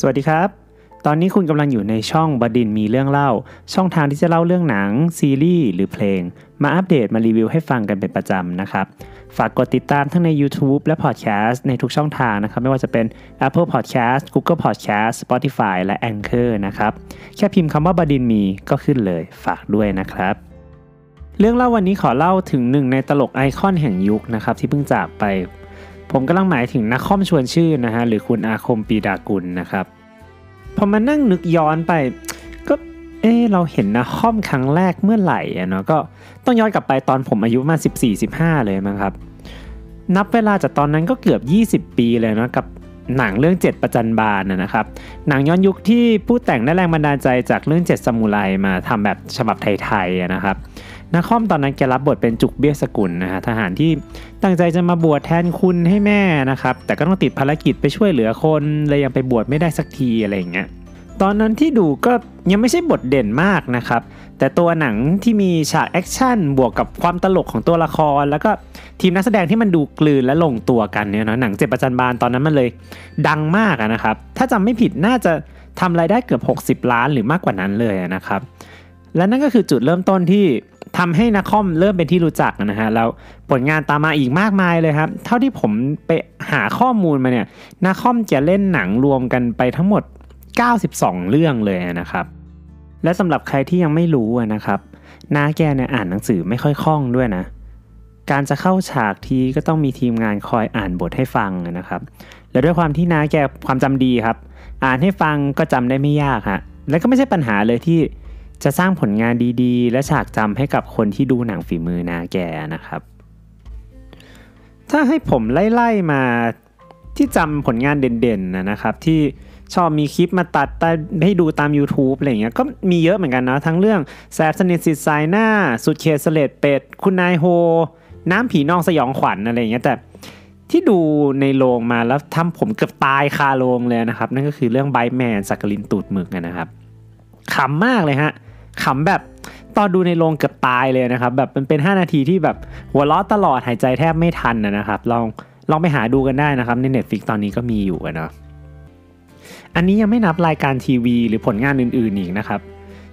สวัสดีครับ ตอนนี้คุณกำลังอยู่ในช่องบดินมีเรื่องเล่า ช่องทางที่จะเล่าเรื่องหนัง ซีรีส์หรือเพลง มาอัปเดตมารีวิวให้ฟังกันเป็นประจำนะครับ ฝากกดติดตามทั้งใน YouTube และ Podcast ในทุกช่องทางนะครับ ไม่ว่าจะเป็น Apple Podcast Google Podcast Spotify และ Anchor นะครับ แค่พิมพ์คำว่าบดินมีก็ขึ้นเลย ฝากด้วยนะครับ เรื่องเล่าวันนี้ขอเล่าถึงหนึ่งในตลกไอคอนแห่งยุคนะครับที่เพิ่งจากไป ผมกำลังหมายถึงนักคอมชวนชื่อนะฮะหรือคุณอาคมปีดากุลนะครับพอมานั่งนึกย้อนไป ก็เออเราเห็นนะคอมครั้งแรกเมื่อไหร่เนาะก็ต้องย้อนกลับไปตอนผมอายุมา 14-15 เลยมั้งครับ นับเวลาจากตอนนั้นก็เกือบ 20 ปีเลยเนาะกับหนังเรื่อง 7 ประจันบานนะนะครับ หนังย้อนยุคที่ผู้แต่งได้แรงบันดาลใจจากเรื่อง 7 สมุไรมาทำแบบฉบับไทยๆนะครับ นักคอมตอนนั้นแกรับบทเป็นจุกเบี้ยสกุลนะฮะทหารที่ตั้งใจจะมาบวชแทนคุณให้แม่นะครับ แต่ก็ต้องติดภารกิจไปช่วยเหลือคนเลยยังไปบวชไม่ได้สักทีอะไรอย่างเงี้ยตอนนั้นที่ดูก็ยังไม่ใช่บทเด่นมากนะครับ แต่ตัวหนังที่มีฉากแอคชั่นบวกกับความตลกของตัวละคร แล้วก็ทีมนักแสดงที่มันดูกลืนและลงตัวกันเนี่ยนะหนังเจ็บประจันบานตอนนั้นมันเลยดังมากนะครับ ถ้าจำไม่ผิดน่าจะทำรายได้เกือบ 60 ล้านหรือมากกว่านั้นเลยนะครับ และนั่นก็คือจุดเริ่มต้นที่ ทำให้นักคอมเริ่มเป็นที่รู้จักนะฮะแล้วผลงานตามมาอีกมากมายเลยครับ เท่าที่ผมไปหาข้อมูลมาเนี่ยนักคอมจะเล่นหนังรวมกันไปทั้งหมด 92 เรื่องเลยนะครับ และสำหรับใครที่ยังไม่รู้นะครับน้าแกเนี่ยอ่านหนังสือไม่ค่อยคล่องด้วยนะ การจะเข้าฉากทีก็ต้องมีทีมงานคอยอ่านบทให้ฟังนะครับ และด้วยความที่น้าแกความจำดีครับ อ่านให้ฟังก็จำได้ไม่ยากฮะและก็ไม่ใช่ปัญหาเลยที่ จะสร้างผลงานดีๆ และฉากจำให้กับคนที่ดูหนังฝีมือนาแกนะครับ ถ้าให้ผมไล่ๆมาที่จำผลงานเด่นๆนะครับ ที่ชอบมีคลิปมาตัดให้ดูตาม YouTube อะไรเงี้ยก็มีเยอะเหมือนกันนะทั้งเรื่องแสบสนิทสิทธิ์สายหน้า สุดเคสเลดเป็ด คุณนายโฮ น้ำผีนองสยองขวัญอะไรเงี้ยแต่ที่ดูในโรงมาแล้วทำผมเกือบตายคาโรงเลยนะครับ นั่นก็คือเรื่องไบแมนสักกลินตูดหมึกนะครับ ขำมากเลยฮะขำแบบตอนดูในโรงเกือบตายเลยนะครับ แบบมันเป็น 5 นาทีที่แบบหัวเราะตลอดหายใจแทบไม่ทันนะครับ ลองลองไปหาดูกันได้นะครับใน Netflix ตอนนี้ก็มีอยู่นะอันนี้ยังไม่นับรายการทีวี หรือผลงานอื่นๆอีกนะครับ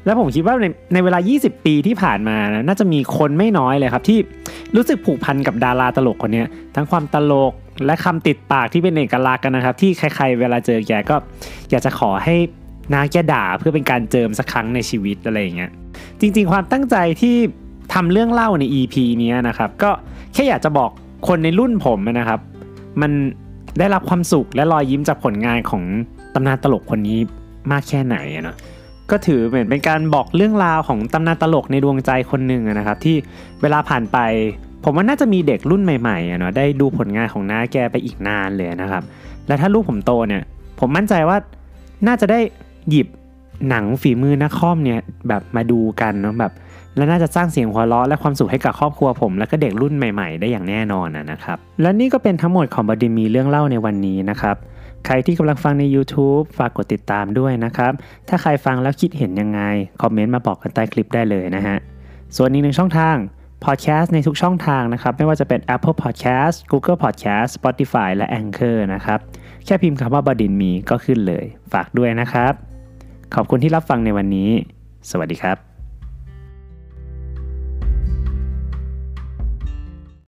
แล้วผมคิดว่าในในเวลา 20 ปีที่ผ่านมานะน่าจะมีคนไม่น้อยเลยครับ ที่รู้สึกผูกพันกับดาราตลกคนนี้ทั้งความตลกและคำติดปากที่เป็นเอกลักษณ์กันนะครับ ที่ใครๆ เวลาเจอแกก็อยากจะขอให้ นาแกด่าเพื่อเป็นการเจิมสักครั้งในชีวิตอะไรอย่างเงี้ยจริง ๆ ความตั้งใจที่ทำเรื่องเล่าใน EP นี้นะครับ ก็แค่อยากจะบอกคนในรุ่นผมนะครับ มันได้รับความสุขและรอยยิ้มจากผลงานของตำนานตลกคนนี้มากแค่ไหนนะก็ถือเหมือนเป็นการบอกเรื่องราวของตำนานตลกในดวงใจคนหนึ่งนะครับ ที่เวลาผ่านไป ผมว่าน่าจะมีเด็กรุ่นใหม่ๆเนาะได้ดูผลงานของน้าแกไปอีกนานเลยนะครับ และถ้าลูกผมโตเนี่ย ผมมั่นใจว่าน่าจะได้ หยิบหนังฝีมือนักคอมเนี่ยแบบมาดูกันเนาะแบบและน่าจะสร้างเสียงหัวเราะและความสุขให้กับครอบครัวผม และก็เด็กรุ่นใหม่ๆ ได้อย่างแน่นอนนะครับ และนี่ก็เป็นทั้งหมดของบดินมีเรื่องเล่าในวันนี้นะครับ ใครที่กำลังฟังใน YouTube ฝากกดติดตามด้วยนะครับ ถ้าใครฟังแล้วคิดเห็นยังไง คอมเมนต์มาบอกกันใต้คลิปได้เลยนะฮะ ส่วนอีกหนึ่งช่องทางพอดแคสต์ในทุกช่องทางนะครับ ไม่ว่าจะเป็น Apple Podcast Google Podcast Spotify และ Anchor นะครับ แค่พิมพ์คำว่าบดินมีก็ขึ้นเลย ฝากด้วยนะครับ ขอบคุณที่รับฟังในวันนี้ สวัสดีครับ